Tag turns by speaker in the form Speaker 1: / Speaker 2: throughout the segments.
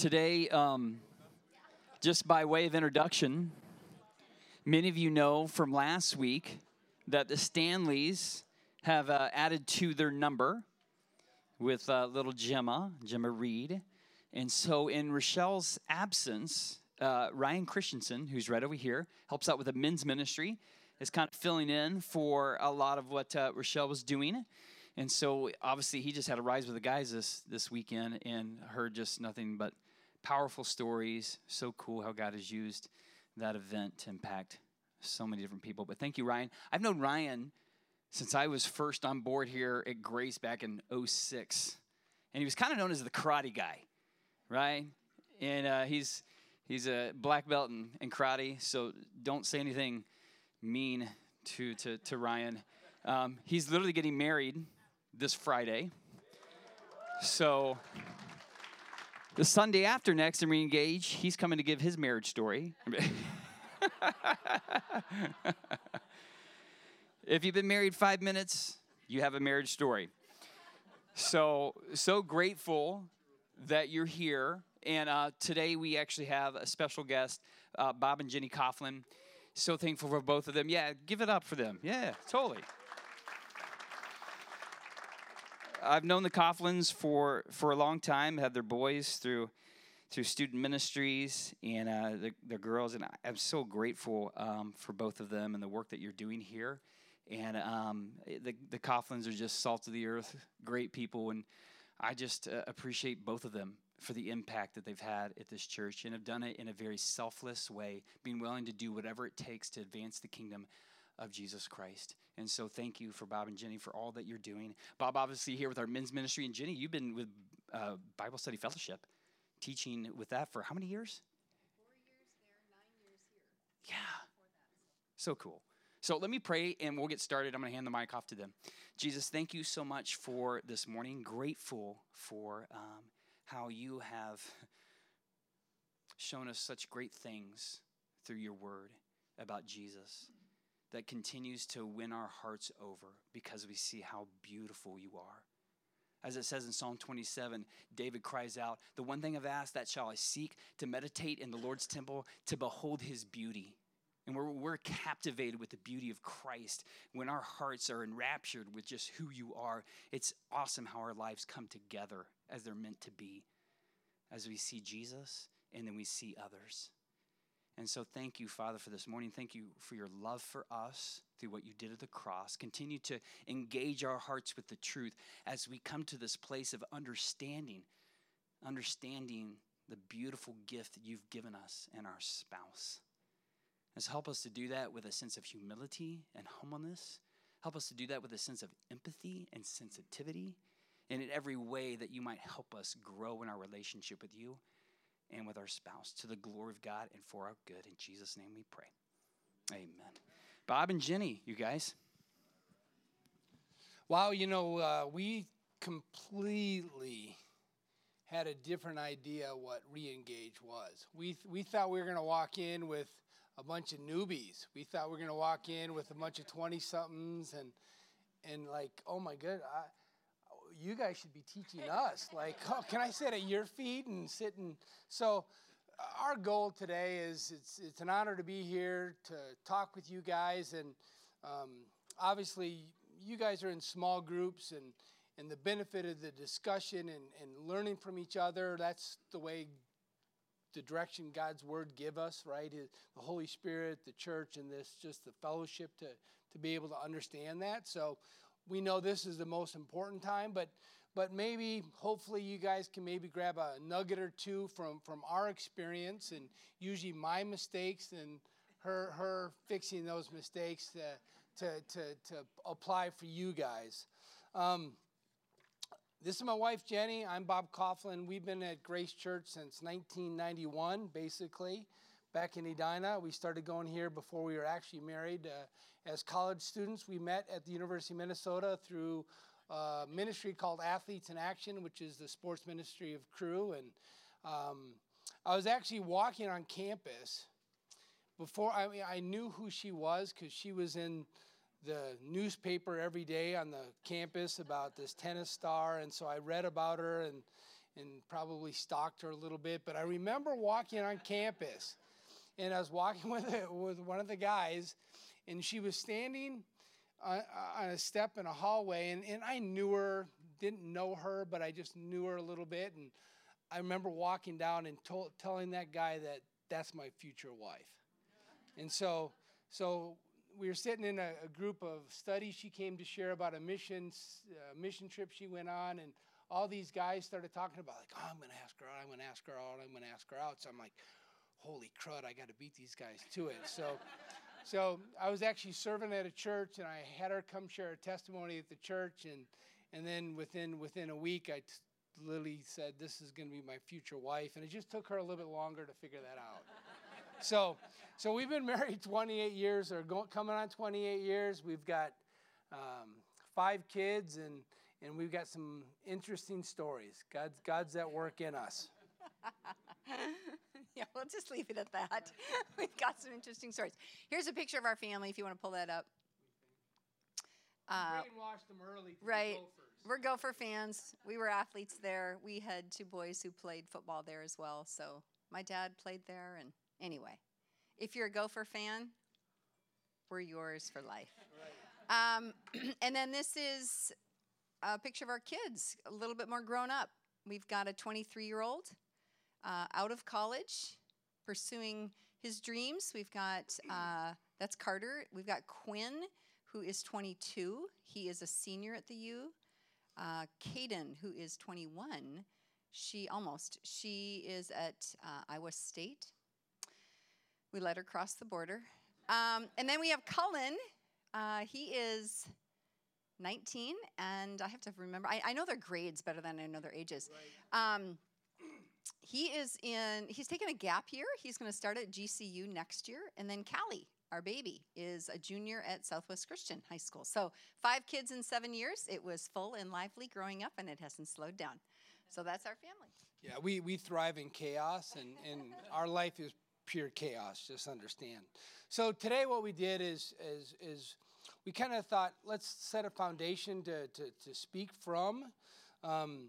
Speaker 1: Today, um, just by way of introduction, many of you know from last week that the Stanleys have uh, added to their number with uh, little Gemma, Gemma Reed. And so, in Rochelle's absence, uh, Ryan Christensen, who's right over here, helps out with the men's ministry, is kind of filling in for a lot of what uh, Rochelle was doing. And so, obviously, he just had a rise with the guys this, this weekend and heard just nothing but powerful stories. So cool how God has used that event to impact so many different people. But thank you, Ryan. I've known Ryan since I was first on board here at Grace back in 06. And he was kind of known as the karate guy, right? And uh, he's he's a black belt in, in, karate, so don't say anything mean to, to, to Ryan. Um, he's literally getting married this Friday. So the Sunday after next and re-engage, he's coming to give his marriage story. if you've been married five minutes, you have a marriage story. So, so grateful that you're here. And uh, today we actually have a special guest, uh, Bob and Jennie Coughlin. So thankful for both of them. Yeah, give it up for them. Yeah, totally. I've known the Coughlins for, for a long time, had their boys through through student ministries and uh, girls, and I'm so grateful um, for both of them and the work that you're doing here. And um, the, the Coughlins are just salt of the earth, great people, and I just uh, appreciate both of them for the impact that they've had at this church and have done it in a very selfless way, being willing to do whatever it takes to advance the kingdom of Jesus Christ. And so thank you for Bob and Jennie for all that you're doing. Bob, obviously, here with our men's ministry, and Jennie, you've been with uh, Bible Study Fellowship, teaching with that for how many years?
Speaker 2: Four years there, nine years here.
Speaker 1: Yeah. So cool. So let me pray and we'll get started. I'm going to hand the mic off to them. Jesus, thank you so much for this morning. Grateful for um, how you have shown us such great things through your word about Jesus that continues to win our hearts over because we see how beautiful you are. As it says in Psalm 27, David cries out, The one thing I've asked, that shall I seek, to meditate in the Lord's temple, to behold his beauty. And we're, we're captivated with the beauty of Christ when our hearts are enraptured with just who you are. It's awesome how our lives come together as they're meant to be, as we see Jesus and then we see others. And so, thank you, Father, for this morning. Thank you for your love for us through what you did at the cross. Continue to engage our hearts with the truth as we come to this place of understanding, understanding the beautiful gift that you've given us and our spouse. As help us to do that with a sense of humility and humbleness. Help us to do that with a sense of empathy and sensitivity, and in every way that you might help us grow in our relationship with you and with our spouse to the glory of God and for our good. In Jesus' name we pray. Amen. Bob and Jennie, you guys.
Speaker 3: Wow, you know, uh, we completely had a different idea what re-engage was. We, we thought we were going to walk in with a bunch of newbies. We thought we were going to walk in with a bunch of 20-somethings and, and like, oh my God, you guys should be teaching us. Like, oh, can I sit at your feet and sit and so uh, our goal today is it's it's an honor to be here to talk with you guys and um, obviously you guys are in small groups and and the benefit of the discussion and, and learning from each other that's the way the direction God's word give us, right? The Holy Spirit, the church, and this just the fellowship to to be able to understand that. So we know this is the most important time, but but maybe hopefully you guys can maybe grab a nugget or two from from our experience and usually my mistakes and her her fixing those mistakes to to to, to apply for you guys. Um, this is my wife Jennie. I'm Bob Coughlin. We've been at Grace Church since 1991, basically back in Edina. We started going here before we were actually married. Uh, as college students, we met at the University of Minnesota through a ministry called Athletes in Action, which is the sports ministry of Cru. And um, I was actually walking on campus before I, mean, I knew who she was because she was in the newspaper every day on the campus about this tennis star. And so I read about her and and probably stalked her a little bit. But I remember walking on campus, and I was walking with with one of the guys, and she was standing on, a step in a hallway, and, and I knew her, didn't know her, but I just knew her a little bit, and I remember walking down and telling that guy that that's my future wife. And so, so we were sitting in a, a group of studies. She came to share about a mission, uh, mission trip she went on, and all these guys started talking about like, oh, I'm going to ask her out, I'm going to ask her out, I'm going to ask her out. So I'm like, holy crud, I got to beat these guys to it. So, so I was actually serving at a church, and I had her come share a testimony at the church, and and then within within a week, I t- literally said, "This is going to be my future wife," and it just took her a little bit longer to figure that out. so, so we've been married 28 years, or going, coming on 28 years. We've got um, five kids, and and we've got some interesting stories. God's God's at work in us.
Speaker 4: yeah, we'll just leave it at that. We've got some interesting stories. Here's a picture of our family if you want to pull that up.
Speaker 3: Uh, brainwashed them early.
Speaker 4: right. We're Gopher fans. We were athletes there. We had two boys who played football there as well. So my dad played there. And anyway, if you're a Gopher fan, we're yours for life. Right. Um, and then this is a picture of our kids, a little bit more grown up. We've got a 23 year old uh, out of college, pursuing his dreams. We've got, uh, that's Carter. We've got Quinn, who is 22. He is a senior at the U. Uh, Kaden, who is 21. She almost, she is at uh, Iowa State. We let her cross the border. Um, and then we have Cullen. Uh, he is 19, and I have to remember, I, I, know their grades better than I know their ages. Right. Um, he is in, he's taking a gap year. He's going to start at GCU next year. And then Callie, our baby, is a junior at Southwest Christian High School. So five kids in seven years. It was full and lively growing up, and it hasn't slowed down. So that's our family.
Speaker 3: Yeah, we, we thrive in chaos, and, and our life is pure chaos, just understand. So today what we did is, is, is we kind of thought, let's set a foundation to, to, to speak from. Um,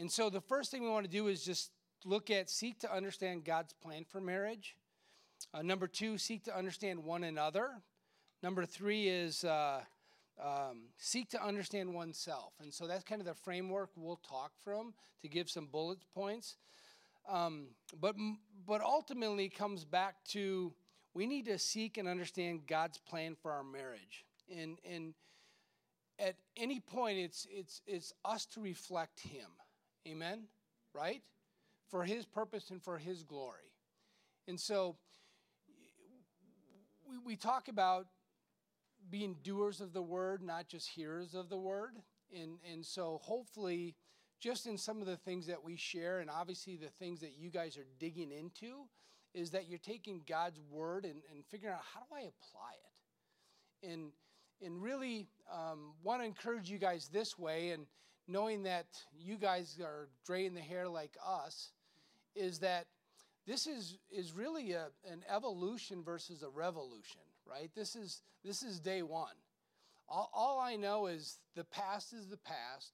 Speaker 3: and so the first thing we want to do is just look at, seek to understand God's plan for marriage. Uh, number two, seek to understand one another. Number three is uh, um, seek to understand oneself. And so that's kind of the framework we'll talk from to give some bullet points. Um, but, but ultimately, comes back to we need to seek and understand God's plan for our marriage. And, and at any point, it's, it's, it's us to reflect Him. Amen? Right? For His purpose and for His glory. And so we, we talk about being doers of the word, not just hearers of the word. And, and so hopefully, just in some of the things that we share, and obviously the things that you guys are digging into, is that you're taking God's word and, and figuring out how do I apply it? And, and really um, want to encourage you guys this way, and knowing that you guys are draining the hair like us, is that this is, is really a, an evolution versus a revolution, right? This is, this is day one. All, all I know is the past is the past,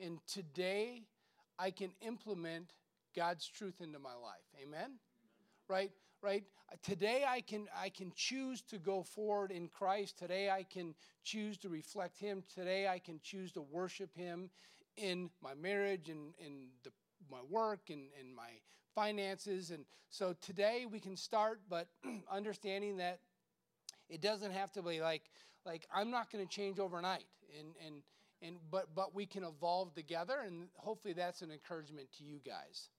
Speaker 3: and today I can implement God's truth into my life. Amen? Right? Right? Today I can I can choose to go forward in Christ. Today I can choose to reflect Him. Today I can choose to worship Him in my marriage and in the, my work and, in my finances. And so today we can start, but understanding that it doesn't have to be like like I'm not going to change overnight. And and and but but we can evolve together, and hopefully that's an encouragement to you guys.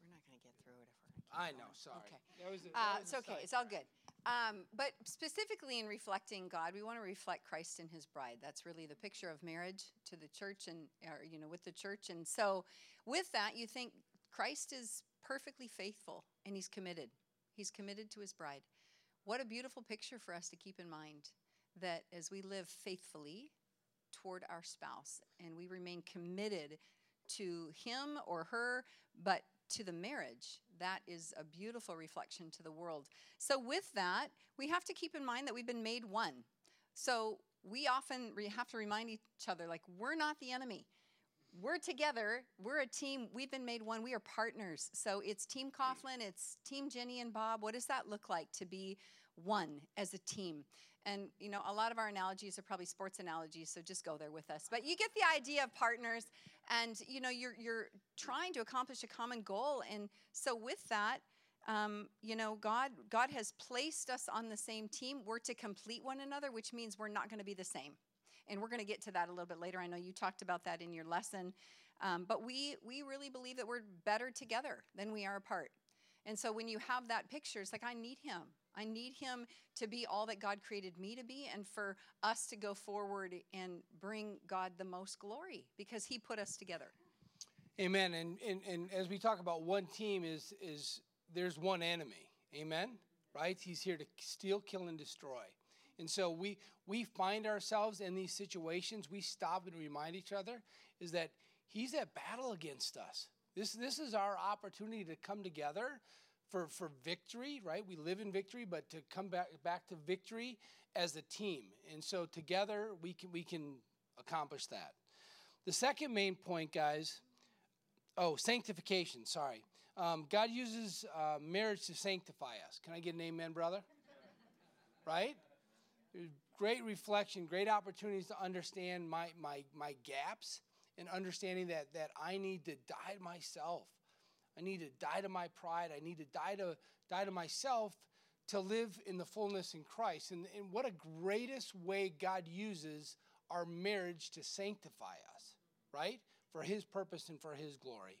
Speaker 4: We're not going to get through it if we're. I
Speaker 3: know. Sorry.
Speaker 4: Okay. That was a, that uh, it's okay. It's all good. Um, but specifically in reflecting God, we want to reflect Christ and His bride. That's really the picture of marriage to the church and, or, you know, with the church. And so, with that, you think Christ is perfectly faithful and he's committed. He's committed to his bride. What a beautiful picture for us to keep in mind that as we live faithfully toward our spouse and we remain committed to him or her, but to the marriage, that is a beautiful reflection to the world. So, with that, we have to keep in mind that we've been made one. So, we often have to remind each other like, we're not the enemy we're together. We're a team. We've been made one. We are partners. So it's Team Coughlin, it's Team Jennie and Bob. What does that look like to be one as a team? And you know, a lot of our analogies are probably sports analogies, so just go there with us. But you get the idea of partners, and you know, you're you're trying to accomplish a common goal. And so with that, um, you know, God God has placed us on the same team. We're to complete one another, which means we're not going to be the same. And we're going to get to that a little bit later. I know you talked about that in your lesson, um, but we we really believe that we're better together than we are apart. And so when you have that picture, it's like I need Him. I need him to be all that God created me to be and for us to go forward and bring God the most glory because he put us together.
Speaker 3: Amen. And, and, and as we talk about one team is, is there's one enemy. Amen. Right? He's here to steal, kill, and destroy. And so we, we find ourselves in these situations, we stop and remind each other is that he's at battle against us. This, this is our opportunity to come together for, for victory, right? We live in victory, but to come back, back to victory as a team. And so together we can, we can accomplish that. The second main point, guys, oh, sanctification, sorry. Um, God uses uh, marriage to sanctify us. Can I get an amen, brother? right? great reflection, great opportunities to understand my, my, my gaps and understanding that, that I need to die to myself I need to die to my pride. I need to die to, die to myself to live in the fullness in Christ. And, and what a greatest way God uses our marriage to sanctify us, right? For His purpose and for His glory.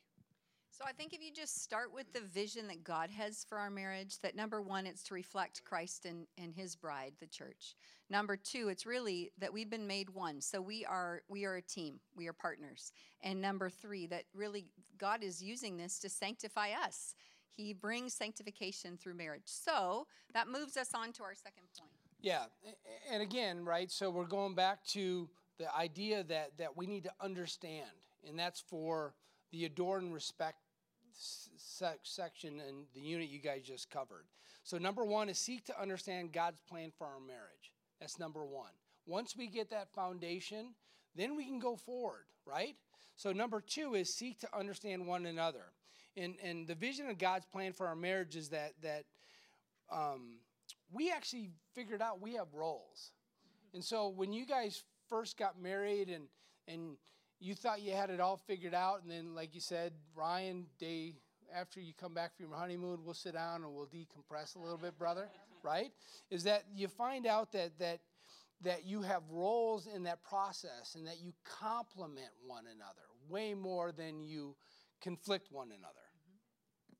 Speaker 4: So I think if you just start with the vision that God has for our marriage, that number one, it's to reflect Christ and, and his bride, the church. Number two, it's really that we've been made one. So we are we are a team. We are partners. And number three, that really God is using this to sanctify us. He brings sanctification through marriage. So that moves us on to our second point.
Speaker 3: Yeah. And again, right, so we're going back to the idea that that we need to understand, and that's for the adore and respect section and the unit you guys just covered. So, number one is seek to understand God's plan for our marriage. That's number one. Once we get that foundation, then we can go forward, right? So, number two is seek to understand one another. And, and the vision of God's plan for our marriage is that, that um, we actually figured out we have roles. And so, when you guys first got married and, and you thought you had it all figured out, and then, like you said, Ryan, day after you come back from your honeymoon, we'll sit down and we'll decompress a little bit, brother. right? Is that you find out that that that you have roles in that process and that you complement one another way more than you conflict one another. Mm-hmm.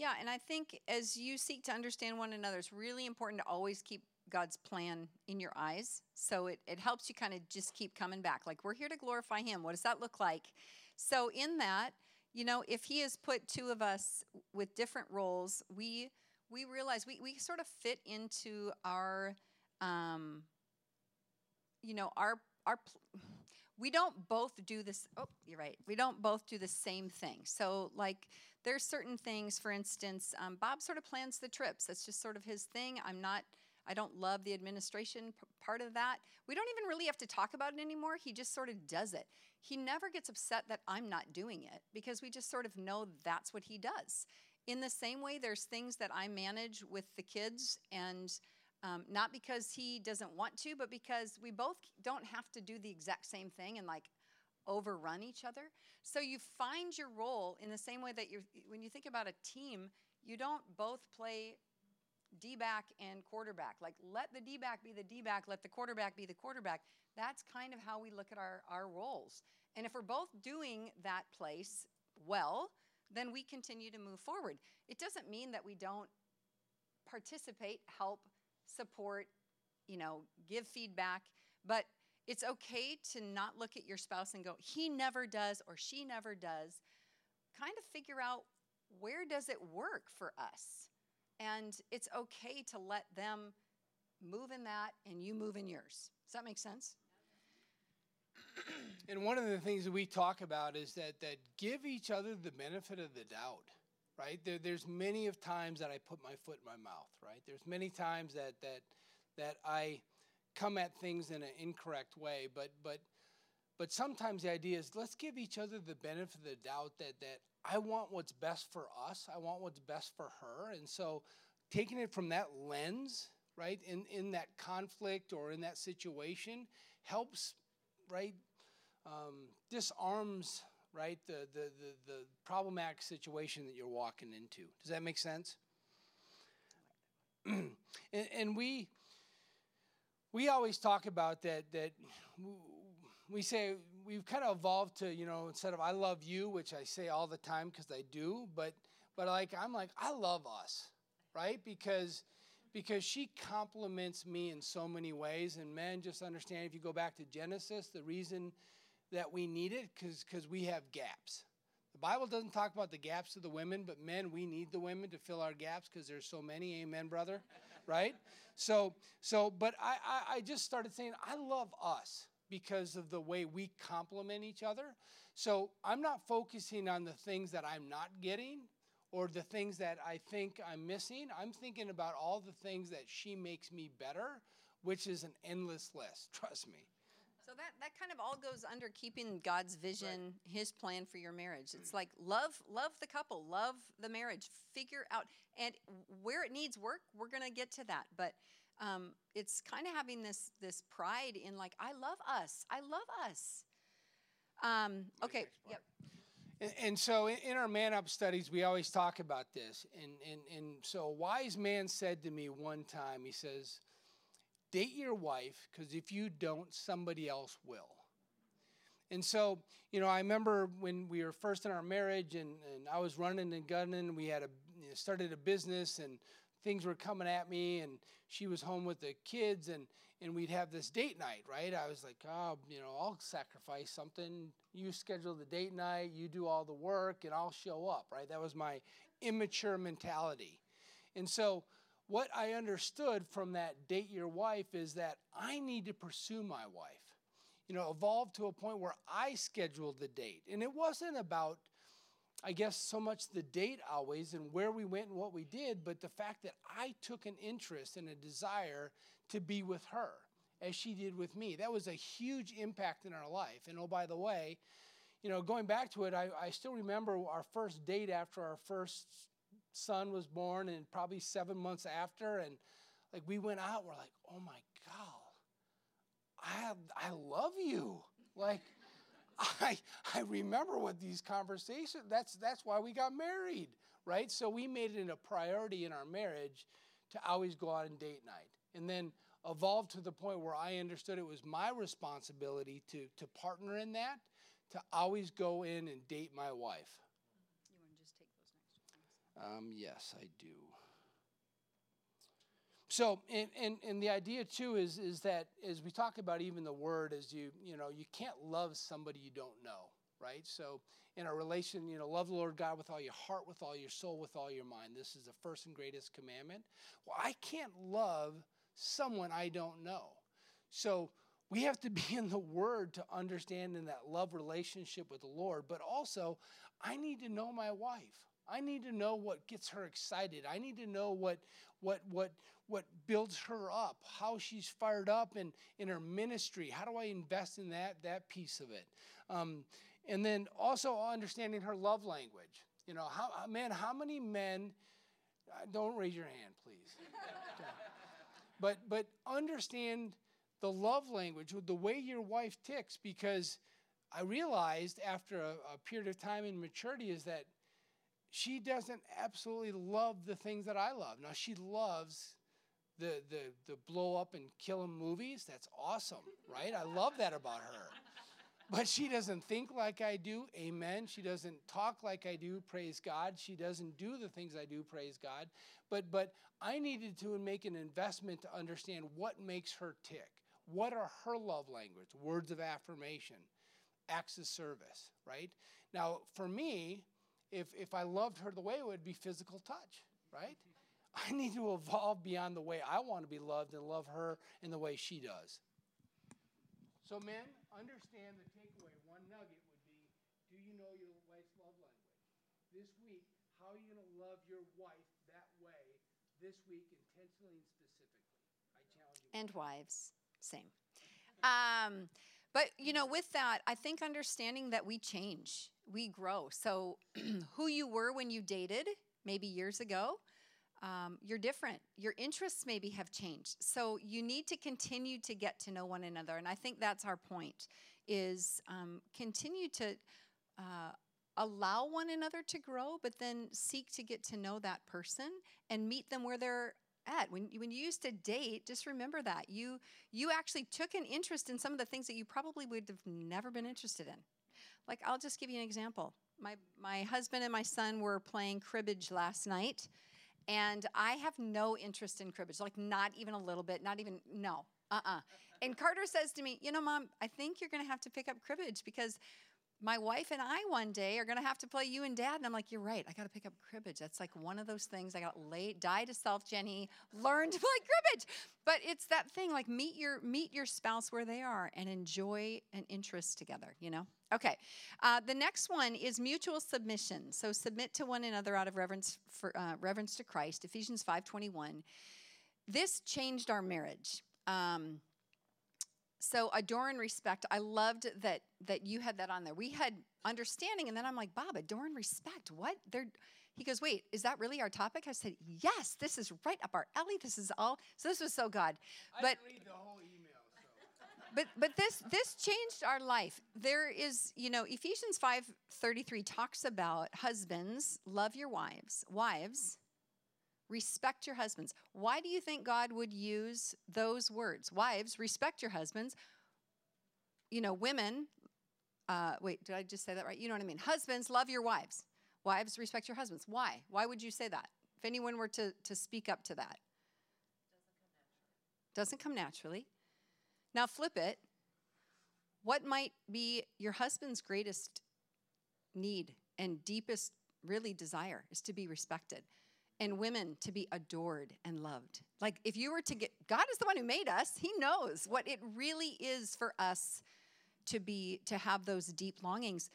Speaker 4: Yeah, and I think as you seek to understand one another, it's really important to always keep God's plan in your eyes. So it, it helps you kind of just keep coming back. Like, we're here to glorify Him. What does that look like? So, in that, you know, if He has put two of us with different roles, we we realize we, we sort of fit into our um, you know our our we don't both do this oh you're right we don't both do the same thing so like there's certain things for instance um, bob sort of plans the trips that's just sort of his thing i'm not I don't love the administration part of that. We don't even really have to talk about it anymore. He just sort of does it. He never gets upset that I'm not doing it because we just sort of know that's what he does. In the same way, there's things that I manage with the kids, and um, not because he doesn't want to, but because we both don't have to do the exact same thing and like overrun each other. So you find your role in the same way that you're, when you think about a team, you don't both play D back and quarterback. Like, let the D back be the D back, let the quarterback be the quarterback. That's kind of how we look at our, our roles. And if we're both doing that place well, then we continue to move forward. It doesn't mean that we don't participate, help, support, you know, give feedback, but it's okay to not look at your spouse and go, he never does or she never does. Kind of figure out where does it work for us? And it's okay to let them move in that and you move in yours. Does that make sense?
Speaker 3: and one of the things that we talk about is that that give each other the benefit of the doubt right there, there's many of times that i put my foot in my mouth right there's many times that that that i come at things in an incorrect way but but but sometimes the idea is let's give each other the benefit of the doubt that that I want what's best for us. I want what's best for her. And so taking it from that lens, right, in, in that conflict or in that situation helps, right, um, disarms, right, the, the, the, the problematic situation that you're walking into. Does that make sense? and, and we we always talk about that that we say we've kind of evolved to you know instead of I love you, which I say all the time because I do, but but like I'm like I love us, right? Because because she complements me in so many ways, and men just understand if you go back to Genesis, the reason that we need it because because we have gaps. The Bible doesn't talk about the gaps of the women, but men, we need the women to fill our gaps because there's so many. Amen, brother. right? So so, but I, I I just started saying I love us because of the way we complement each other. So I'm not focusing on the things that I'm not getting or the things that I think I'm missing. I'm thinking about all the things that she makes me better, which is an endless list, trust me.
Speaker 4: So that, that kind of all goes under keeping God's vision, right. His plan for your marriage. It's like love, love the couple, love the marriage, figure out, and where it needs work, we're going to get to that. But um, it's kind of having this this pride in like I love us, I love us. Um, okay, yep.
Speaker 3: And, and so in our man up studies, we always talk about this. And, and, and so a wise man said to me one time, he says, date your wife because if you don't, somebody else will. And so, you know, I remember when we were first in our marriage and, and I was running and gunning, we had a, you know, started a business and things were coming at me and she was home with the kids and and we'd have this date night right? I was like oh you know i'll sacrifice something. You schedule the date night you do all the work and i'll show up right? That was my immature mentality. And so what i understood from that date your wife is that i need to pursue my wife. You know evolve to a point where i scheduled the date. And it wasn't about I guess, so much the date always and where we went and what we did, but the fact that I took an interest and a desire to be with her as she did with me. That was a huge impact in our life. And oh, by the way, you know, going back to it, I, I still remember our first date after our first son was born and probably seven months after. And like we went out, we're like, oh my God, I, I love you. Like, I, I remember what these conversations, that's, that's why we got married, right? So we made it a priority in our marriage to always go out and date night. And then evolved to the point where I understood it was my responsibility to, to partner in that, to always go in and date my wife.
Speaker 4: You want to just take those next
Speaker 3: Um, yes, I do. So, and, and, and the idea too is, is that as we talk about even the word, as you, you know, you can't love somebody you don't know, right? So, in a relation, you know, love the Lord God with all your heart, with all your soul, with all your mind. This is the first and greatest commandment. Well, I can't love someone I don't know. So, we have to be in the Word to understand in that love relationship with the Lord, but also, I need to know my wife. I need to know what gets her excited. I need to know what what what what builds her up, how she's fired up in, in her ministry. How do I invest in that that piece of it? Um, and then also understanding her love language. You know, how man, how many men? Uh, don't raise your hand, please. but but understand the love language, the way your wife ticks, because I realized after a, a period of time in maturity is that she doesn't absolutely love the things that I love. Now she loves the the the blow up and kill them movies. That's awesome, right? I love that about her. But she doesn't think like I do. Amen. She doesn't talk like I do. Praise God. She doesn't do the things I do. Praise God. But but I needed to make an investment to understand what makes her tick. What are her love language? Words of affirmation, acts of service, right? Now, for me, if, if I loved her the way it would be physical touch, right? I need to evolve beyond the way I want to be loved and love her in the way she does. So, men, understand the takeaway. One nugget would be do you know your wife's love language? This week, how are you going to love your wife that way this week, intentionally and specifically? I challenge you.
Speaker 4: And wives, same. Um, But, you know, with that, I think understanding that we change, we grow. So, who you were when you dated, maybe years ago, um, you're different. Your interests maybe have changed. So, you need to continue to get to know one another. And I think that's our point is um, continue to uh, allow one another to grow, but then seek to get to know that person and meet them where they're at. When, when you used to date, just remember that. You, you actually took an interest in some of the things that you probably would have never been interested in. Like, I'll just give you an example. My, my husband and my son were playing cribbage last night, and I have no interest in cribbage, like, not even a little bit, not even, no, uh uh-uh. uh. And Carter says to me, You know, mom, I think you're going to have to pick up cribbage because my wife and I one day are going to have to play you and dad. And I'm like, you're right. I got to pick up cribbage. That's like one of those things I got late, die to self, Jennie, learn to play cribbage. But it's that thing like meet your meet your spouse where they are and enjoy an interest together, you know? Okay. Uh, the next one is mutual submission. So submit to one another out of reverence for uh, reverence to Christ. Ephesians 5:21. This changed our marriage. Um, so adore and respect i loved that that you had that on there we had understanding and then i'm like bob adore and respect what they're he goes wait is that really our topic i said yes this is right up our alley this is all so this was so god but. But but this this changed our life there is you know ephesians 5:33 talks about husbands love your wives wives respect your husbands. Why do you think God would use those words? Wives, respect your husbands. You know, women, uh, wait, did I just say that right? You know what I mean? Husbands, love your wives. Wives, respect your husbands. Why? Why would you say that? If anyone were to, to speak up to that, doesn't come naturally. Now, flip it. What might be your husband's greatest need and deepest, really, desire is to be respected and women to be adored and loved. Like if you were to get God is the one who made us. He knows what it really is for us to be to have those deep longings.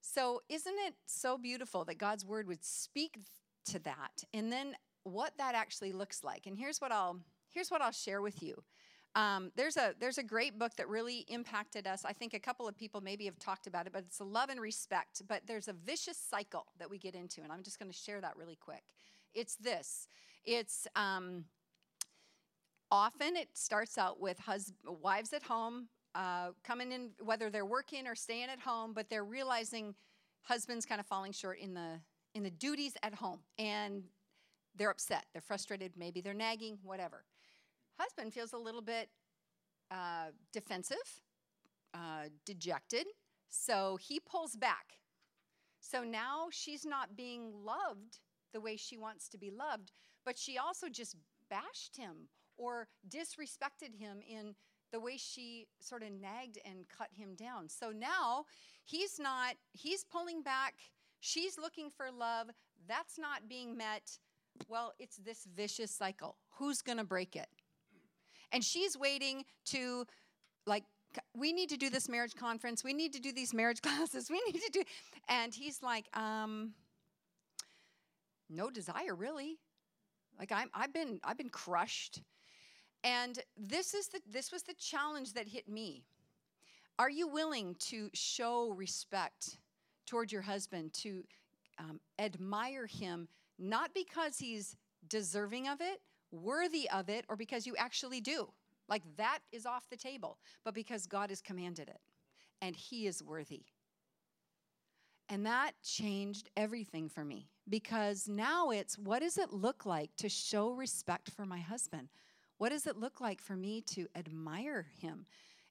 Speaker 4: So isn't it so beautiful that God's word would speak to that and then what that actually looks like. And here's what I'll here's what I'll share with you. Um, there's a there's a great book that really impacted us. I think a couple of people maybe have talked about it, but it's love and respect. But there's a vicious cycle that we get into, and I'm just going to share that really quick. It's this it's um, often it starts out with hus- wives at home uh, coming in, whether they're working or staying at home, but they're realizing husbands kind of falling short in the in the duties at home and they're upset they're frustrated maybe they're nagging whatever husband feels a little bit uh, defensive uh, dejected so he pulls back so now she's not being loved the way she wants to be loved, but she also just bashed him or disrespected him in the way she sort of nagged and cut him down. So now he's not, he's pulling back. She's looking for love. That's not being met. Well, it's this vicious cycle. Who's going to break it? And she's waiting to, like, we need to do this marriage conference. We need to do these marriage classes. We need to do. And he's like, um, no desire really. Like I'm, I've been, I've been crushed. And this is the, this was the challenge that hit me. Are you willing to show respect toward your husband, to um, admire him, not because he's deserving of it, worthy of it, or because you actually do? Like that is off the table, but because God has commanded it and he is worthy. And that changed everything for me because now it's what does it look like to show respect for my husband? What does it look like for me to admire him?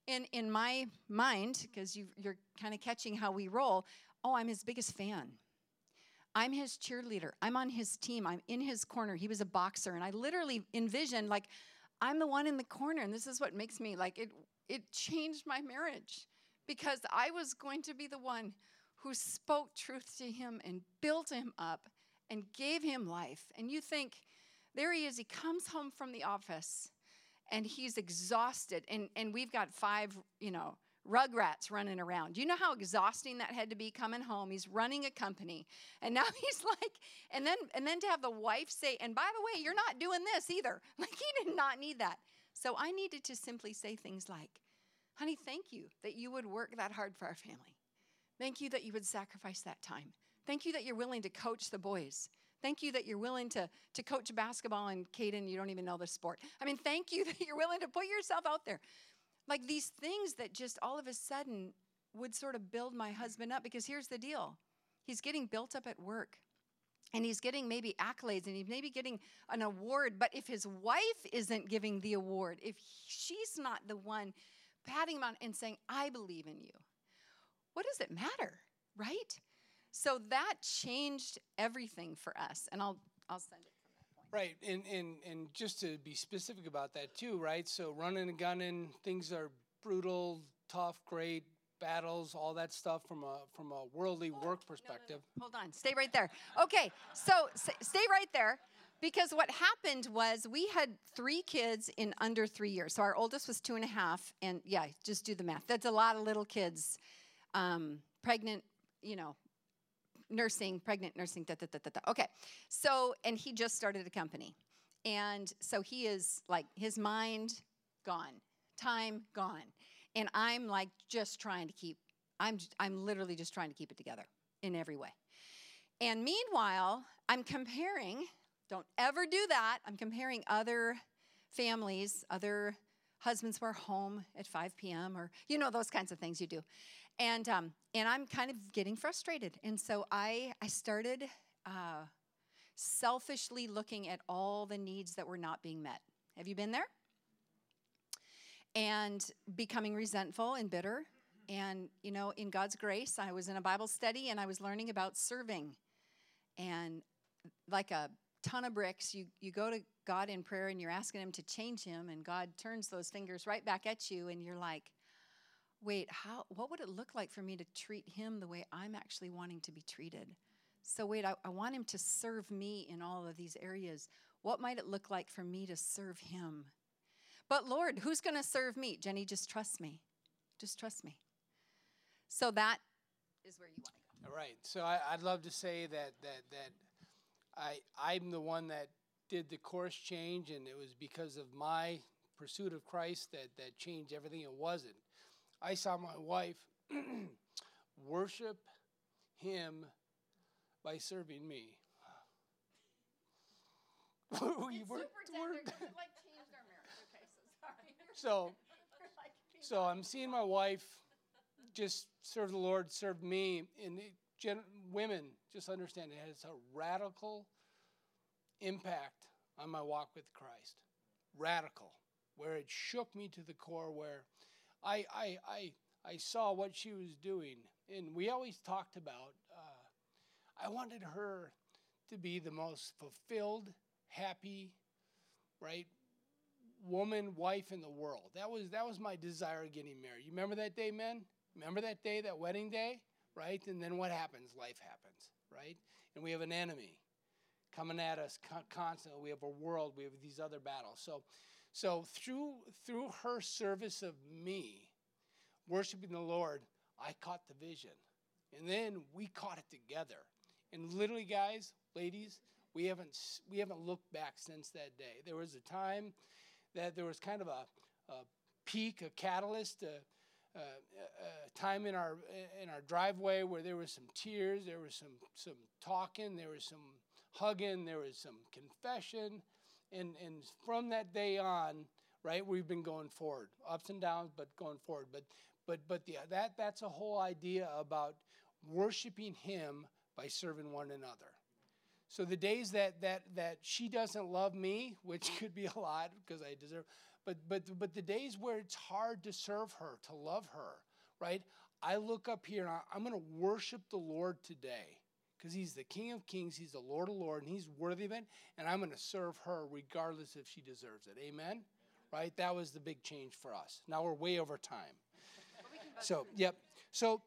Speaker 4: In, in my mind, because you, you're kind of catching how we roll, oh, I'm his biggest fan. I'm his cheerleader. I'm on his team. I'm in his corner. He was a boxer. And I literally envisioned, like, I'm the one in the corner. And this is what makes me, like, it, it changed my marriage because I was going to be the one who spoke truth to him and built him up and gave him life. And you think, there he is, he comes home from the office and he's exhausted. And, and we've got five, you know, rugrats running around. Do you know how exhausting that had to be coming home? He's running a company. And now he's like, and then and then to have the wife say, and by the way, you're not doing this either. Like he did not need that. So I needed to simply say things like, Honey, thank you that you would work that hard for our family. Thank you that you would sacrifice that time. Thank you that you're willing to coach the boys. Thank you that you're willing to, to coach basketball and Caden, you don't even know the sport. I mean, thank you that you're willing to put yourself out there. Like these things that just all of a sudden would sort of build my husband up because here's the deal. He's getting built up at work and he's getting maybe accolades and he's maybe getting an award but if his wife isn't giving the award if she's not the one patting him on and saying i believe in you what does it matter right? So that changed everything for us and i'll i'll send it
Speaker 3: Right, and, and and just to be specific about that too, right? So running and gunning, things are brutal, tough, great battles, all that stuff from a from a worldly work
Speaker 4: No, no, no.
Speaker 3: perspective.
Speaker 4: Hold on, stay right there. Okay, so s- stay right there because what happened was we had three kids in under three years. So our oldest was two and a half, and yeah, just do the math. That's a lot of little kids, um, pregnant, you know, nursing, pregnant, nursing, da, da, da, da, da. Okay, so, and he just started a company. And so he is like, his mind gone, time gone. And I'm like just trying to keep, I'm, I'm literally just trying to keep it together in every way. And meanwhile, I'm comparing, don't ever do that. I'm comparing other families, other husbands who are home at 5 p.m. or, you know, those kinds of things you do. And, um, and I'm kind of getting frustrated. And so I, I started uh, selfishly looking at all the needs that were not being met. Have you been there? And becoming resentful and bitter. And, you know, in God's grace, I was in a Bible study and I was learning about serving. And like a ton of bricks, you, you go to God in prayer and you're asking Him to change Him, and God turns those fingers right back at you, and you're like, wait, how, what would it look like for me to treat Him the way I'm actually wanting to be treated? So, wait, I, I want Him to serve me in all of these areas. What might it look like for me to serve Him? But Lord, who's going to serve me? Jennie, just trust me. Just trust me. So that is where you want to go.
Speaker 3: All right. So I, I'd love to say that that that I I'm the one that did the course change, and it was because of my pursuit of Christ that that changed everything. It wasn't. I saw my wife worship Him by serving me. we were, we're-
Speaker 4: like changed our marriage. Okay, so sorry.
Speaker 3: so so I'm seeing my wife just serve the Lord, serve me, and it, gen, women just understand it has a radical impact on my walk with Christ. Radical, where it shook me to the core, where I I I, I saw what she was doing, and we always talked about. Uh, I wanted her to be the most fulfilled, happy, right woman, wife in the world. That was that was my desire getting married. You remember that day, men? Remember that day, that wedding day, right? And then what happens? Life happens, right? And we have an enemy coming at us constantly. We have a world. We have these other battles. So, so through through her service of me, worshiping the Lord, I caught the vision, and then we caught it together. And literally, guys, ladies, we haven't we haven't looked back since that day. There was a time that there was kind of a, a peak, a catalyst, a, a, a time in our in our driveway where there was some tears, there was some some talking, there was some hugging, there was some confession, and and from that day on, right, we've been going forward, ups and downs, but going forward. But but but the, that that's a whole idea about worshiping Him by serving one another. So the days that that that she doesn't love me, which could be a lot because I deserve, but but but the days where it's hard to serve her, to love her, right? I look up here and I, I'm going to worship the Lord today because He's the King of Kings, He's the Lord of Lords, and He's worthy of it. And I'm going to serve her regardless if she deserves it. Amen. Right? That was the big change for us. Now we're way over time. So, yep. So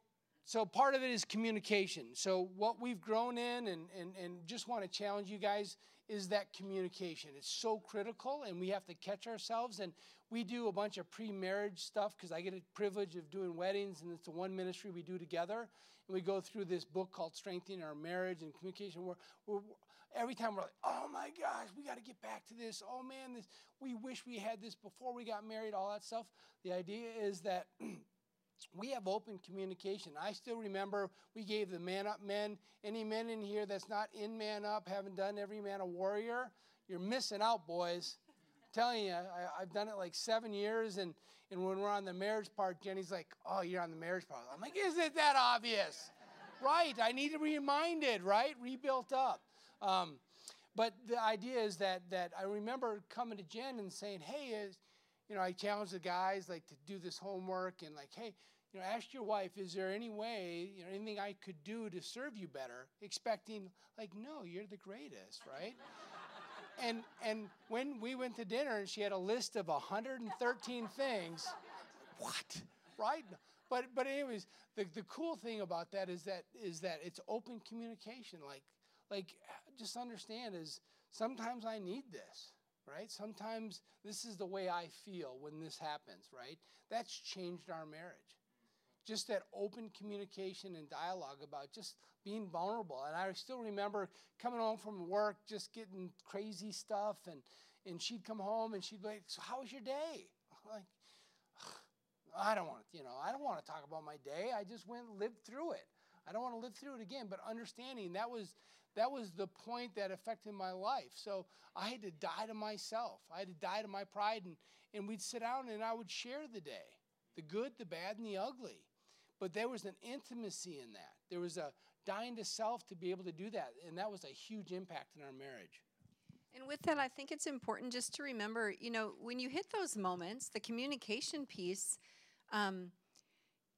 Speaker 3: so part of it is communication. So what we've grown in and, and, and just want to challenge you guys is that communication. It's so critical and we have to catch ourselves and we do a bunch of pre-marriage stuff because I get a privilege of doing weddings and it's the one ministry we do together. And we go through this book called Strengthening Our Marriage and Communication. We're, we're, every time we're like, oh my gosh, we got to get back to this. Oh man, this we wish we had this before we got married, all that stuff. The idea is that we have open communication. I still remember we gave the man up men. Any men in here that's not in man up, haven't done every man a warrior, you're missing out, boys. Telling you, I, have done it like seven years, and, and when we're on the marriage part, Jennie's like, "Oh, you're on the marriage part." I'm like, "Isn't that obvious?" right? I need to be reminded, right? Rebuilt up. Um, but the idea is that that I remember coming to Jen and saying, "Hey, is you know, I challenge the guys like to do this homework and like, hey, you know, ask your wife, is there any way, you know, anything I could do to serve you better? Expecting like, no, you're the greatest, right? And and when we went to dinner and she had a list of 113 things, what? Right? But but anyways, the, the cool thing about that is that is that it's open communication. Like like just understand is sometimes I need this right? Sometimes this is the way I feel when this happens, right? That's changed our marriage. Just that open communication and dialogue about just being vulnerable. And I still remember coming home from work, just getting crazy stuff, and, and she'd come home and she'd be like, So, how was your day? I'm like, I don't want to, you know, I don't want to talk about my day. I just went and lived through it. I don't want to live through it again. But understanding that was that was the point that affected my life. So I had to die to myself. I had to die to my pride, and, and we'd sit down and I would share the day the good, the bad, and the ugly. But there was an intimacy in that. There was a dying to self to be able to do that, and that was a huge impact in our marriage.
Speaker 4: And with that, I think it's important just to remember, you know, when you hit those moments, the communication piece, um,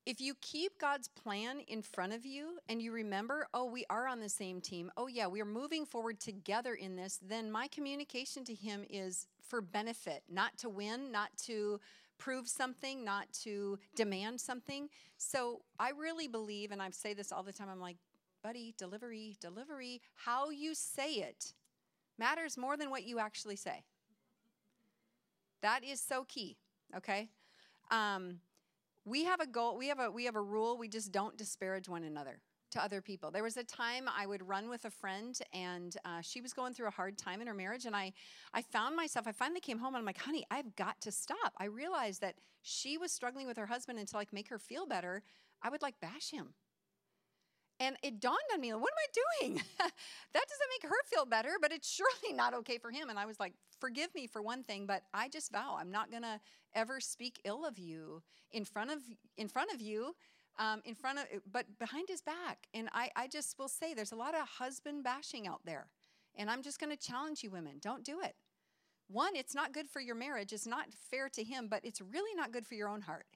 Speaker 4: if you keep God's plan in front of you and you remember, oh, we are on the same team, oh, yeah, we are moving forward together in this, then my communication to Him is for benefit, not to win, not to prove something, not to demand something. So I really believe, and I say this all the time, I'm like, buddy, delivery, delivery, how you say it matters more than what you actually say. That is so key, okay? Um, we have a goal we have a we have a rule we just don't disparage one another to other people there was a time i would run with a friend and uh, she was going through a hard time in her marriage and i i found myself i finally came home and i'm like honey i've got to stop i realized that she was struggling with her husband and to like make her feel better i would like bash him and it dawned on me, what am I doing? that doesn't make her feel better, but it's surely not okay for him. And I was like, forgive me for one thing, but I just vow I'm not to ever speak ill of you in front of in front of you. Um, in front of, but behind his back. And I, I just will say there's a lot of husband bashing out there. And I'm just going to challenge you, women don't do it. One, it's not good for your marriage, it's not fair to him, but it's really not good for your own heart.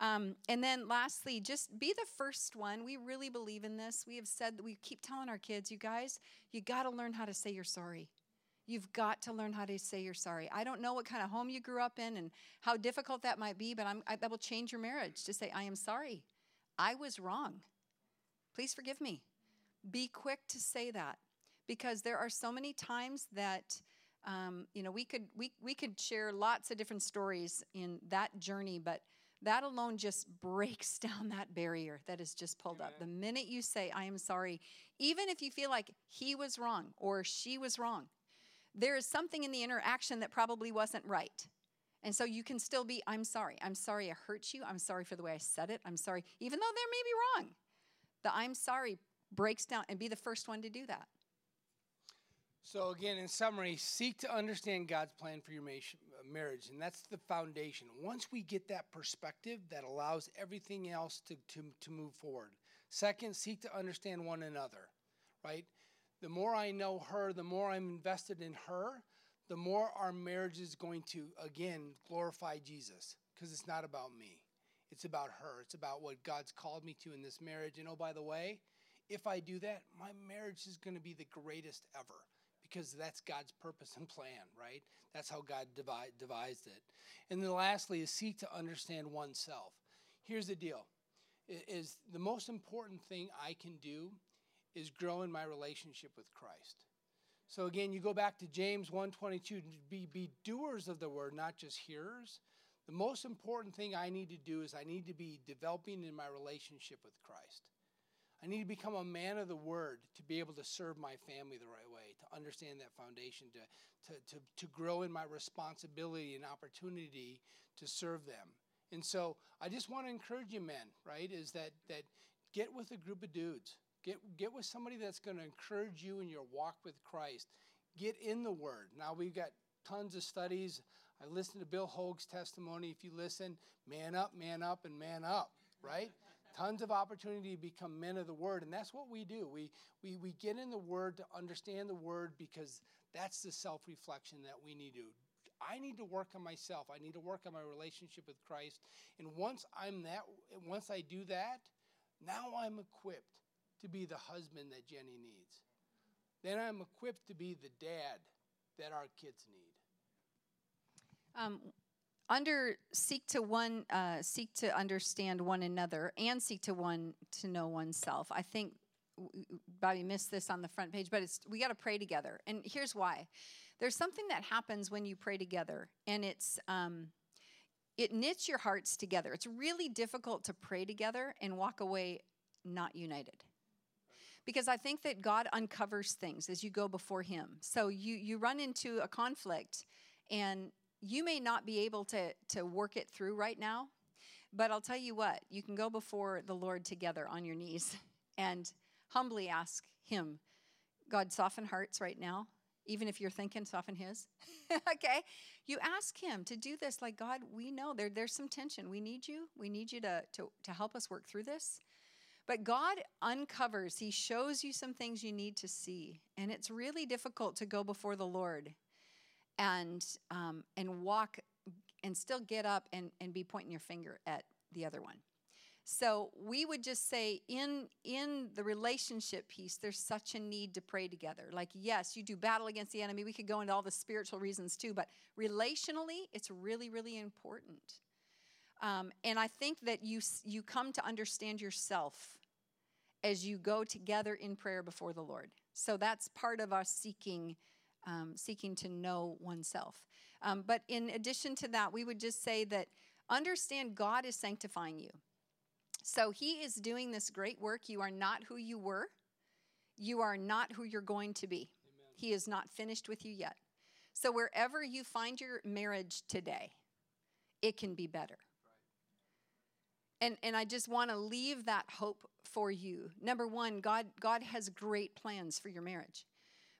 Speaker 4: Um, and then lastly, just be the first one. We really believe in this. We have said that we keep telling our kids, you guys, you got to learn how to say you're sorry. You've got to learn how to say you're sorry. I don't know what kind of home you grew up in and how difficult that might be, but I, that will change your marriage to say, I am sorry. I was wrong. Please forgive me. Be quick to say that because there are so many times that um, you know we could we, we could share lots of different stories in that journey, but that alone just breaks down that barrier that is just pulled Amen. up. The minute you say, I am sorry, even if you feel like he was wrong or she was wrong, there is something in the interaction that probably wasn't right. And so you can still be, I'm sorry. I'm sorry I hurt you. I'm sorry for the way I said it. I'm sorry, even though there may be wrong. The I'm sorry breaks down and be the first one to do that.
Speaker 3: So, again, in summary, seek to understand God's plan for your marriage, and that's the foundation. Once we get that perspective, that allows everything else to, to, to move forward. Second, seek to understand one another, right? The more I know her, the more I'm invested in her, the more our marriage is going to, again, glorify Jesus, because it's not about me. It's about her. It's about what God's called me to in this marriage. And oh, by the way, if I do that, my marriage is going to be the greatest ever because that's God's purpose and plan, right? That's how God devised it. And then lastly is seek to understand oneself. Here's the deal is the most important thing I can do is grow in my relationship with Christ. So again, you go back to James 1:22, be be doers of the word, not just hearers. The most important thing I need to do is I need to be developing in my relationship with Christ. I need to become a man of the word to be able to serve my family the right way, to understand that foundation, to, to, to, to grow in my responsibility and opportunity to serve them. And so I just want to encourage you, men, right? Is that that get with a group of dudes. Get get with somebody that's going to encourage you in your walk with Christ. Get in the Word. Now we've got tons of studies. I listened to Bill Hoag's testimony. If you listen, man up, man up, and man up, right? tons of opportunity to become men of the Word, and that's what we do. We we we get in the Word to understand the Word because that's the self-reflection that we need to I need to work on myself. I need to work on my relationship with Christ. And once I'm that once I do that, now I'm equipped to be the husband that Jennie needs. Then I'm equipped to be the dad that our kids need.
Speaker 4: Um, under seek to one, uh, seek to understand one another, and seek to one to know oneself. I think Bobby missed this on the front page, but it's we got to pray together, and here's why. There's something that happens when you pray together, and it's um, it knits your hearts together. It's really difficult to pray together and walk away not united because I think that God uncovers things as you go before Him. So you you run into a conflict, and you may not be able to to work it through right now, but I'll tell you what: you can go before the Lord together on your knees and humbly ask Him, God, soften hearts right now. Even if you're thinking, soften his. okay? You ask him to do this. Like, God, we know there, there's some tension. We need you. We need you to, to, to help us work through this. But God uncovers, He shows you some things you need to see. And it's really difficult to go before the Lord and, um, and walk and still get up and, and be pointing your finger at the other one. So we would just say in in the relationship piece, there's such a need to pray together. Like, yes, you do battle against the enemy. We could go into all the spiritual reasons too, but relationally, it's really, really important. Um, and I think that you you come to understand yourself as you go together in prayer before the Lord. So that's part of us seeking um, seeking to know oneself. Um, but in addition to that, we would just say that understand God is sanctifying you. So he is doing this great work. You are not who you were. You are not who you're going to be. He is not finished with you yet. So wherever you find your marriage today, it can be better. And, and I just want to leave that hope for you. Number one, God, God has great plans for your marriage.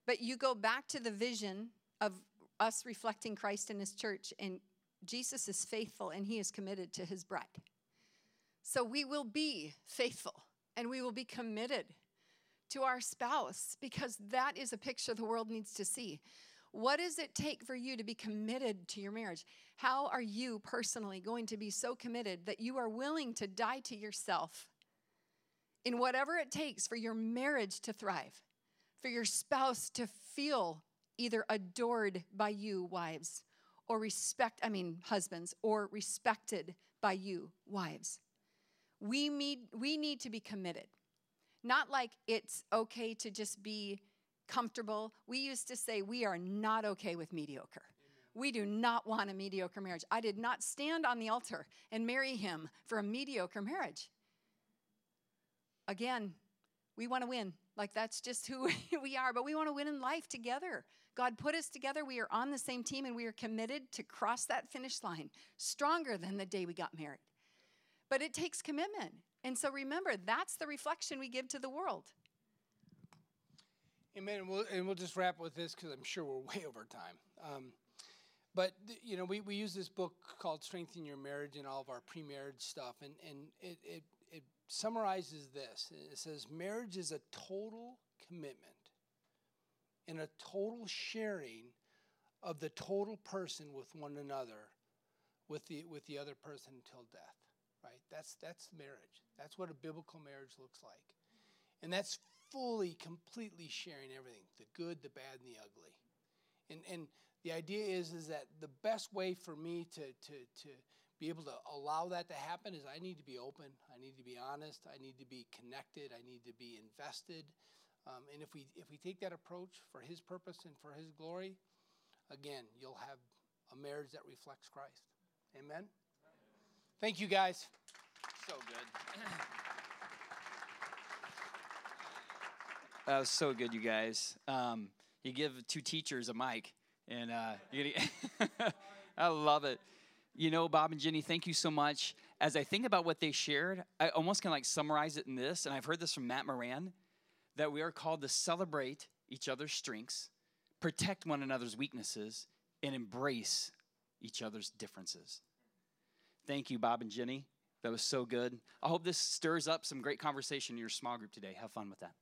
Speaker 4: But you go back to the vision of us reflecting Christ in his church, and Jesus is faithful and he is committed to his bride. So we will be faithful and we will be committed to our spouse because that is a picture the world needs to see. What does it take for you to be committed to your marriage? How are you personally going to be so committed that you are willing to die to yourself in whatever it takes for your marriage to thrive, for your spouse to feel either adored by you, wives, or respect, I mean, husbands, or respected by you, wives? we need we need to be committed not like it's okay to just be comfortable. We used to say we are not okay with mediocre. We do not want a mediocre marriage. I did not stand on the altar and marry him for a mediocre marriage. Again we want to win. Like that's just who we are but we want to win in life together. God put us together. We are on the same team and we are committed to cross that finish line stronger than the day we got married. But it takes commitment. And so remember, that's the reflection we give to the world.
Speaker 3: Amen. And we'll, and we'll just wrap with this because I'm sure we're way over time. Um, but you know, we, we use this book called "Strengthen Your Marriage" in all of our pre-marriage stuff, and and it, it it summarizes this. It says marriage is a total commitment and a total sharing of the total person with one another, with the with the other person until death. Right? That's that's marriage. That's what a biblical marriage looks like, and that's fully, completely sharing everything the good, the bad, and the ugly. And, and the idea is, is that the best way for me to, to, to be able to allow that to happen is I need to be open. I need to be honest. I need to be connected. I need to be invested. Um, and if we if we take that approach for His purpose and for His glory, again, you'll have a marriage that reflects Christ. Amen. Thank you, guys.
Speaker 1: So good. that was so good, you guys. Um, you give two teachers a mic, and uh, I love it. You know, Bob and Jennie, thank you so much. As I think about what they shared, I almost can like summarize it in this, and I've heard this from Matt Moran, that we are called to celebrate each other's strengths, protect one another's weaknesses, and embrace each other's differences. Thank you, Bob and Jennie. That was so good. I hope this stirs up some great conversation in your small group today. Have fun with that.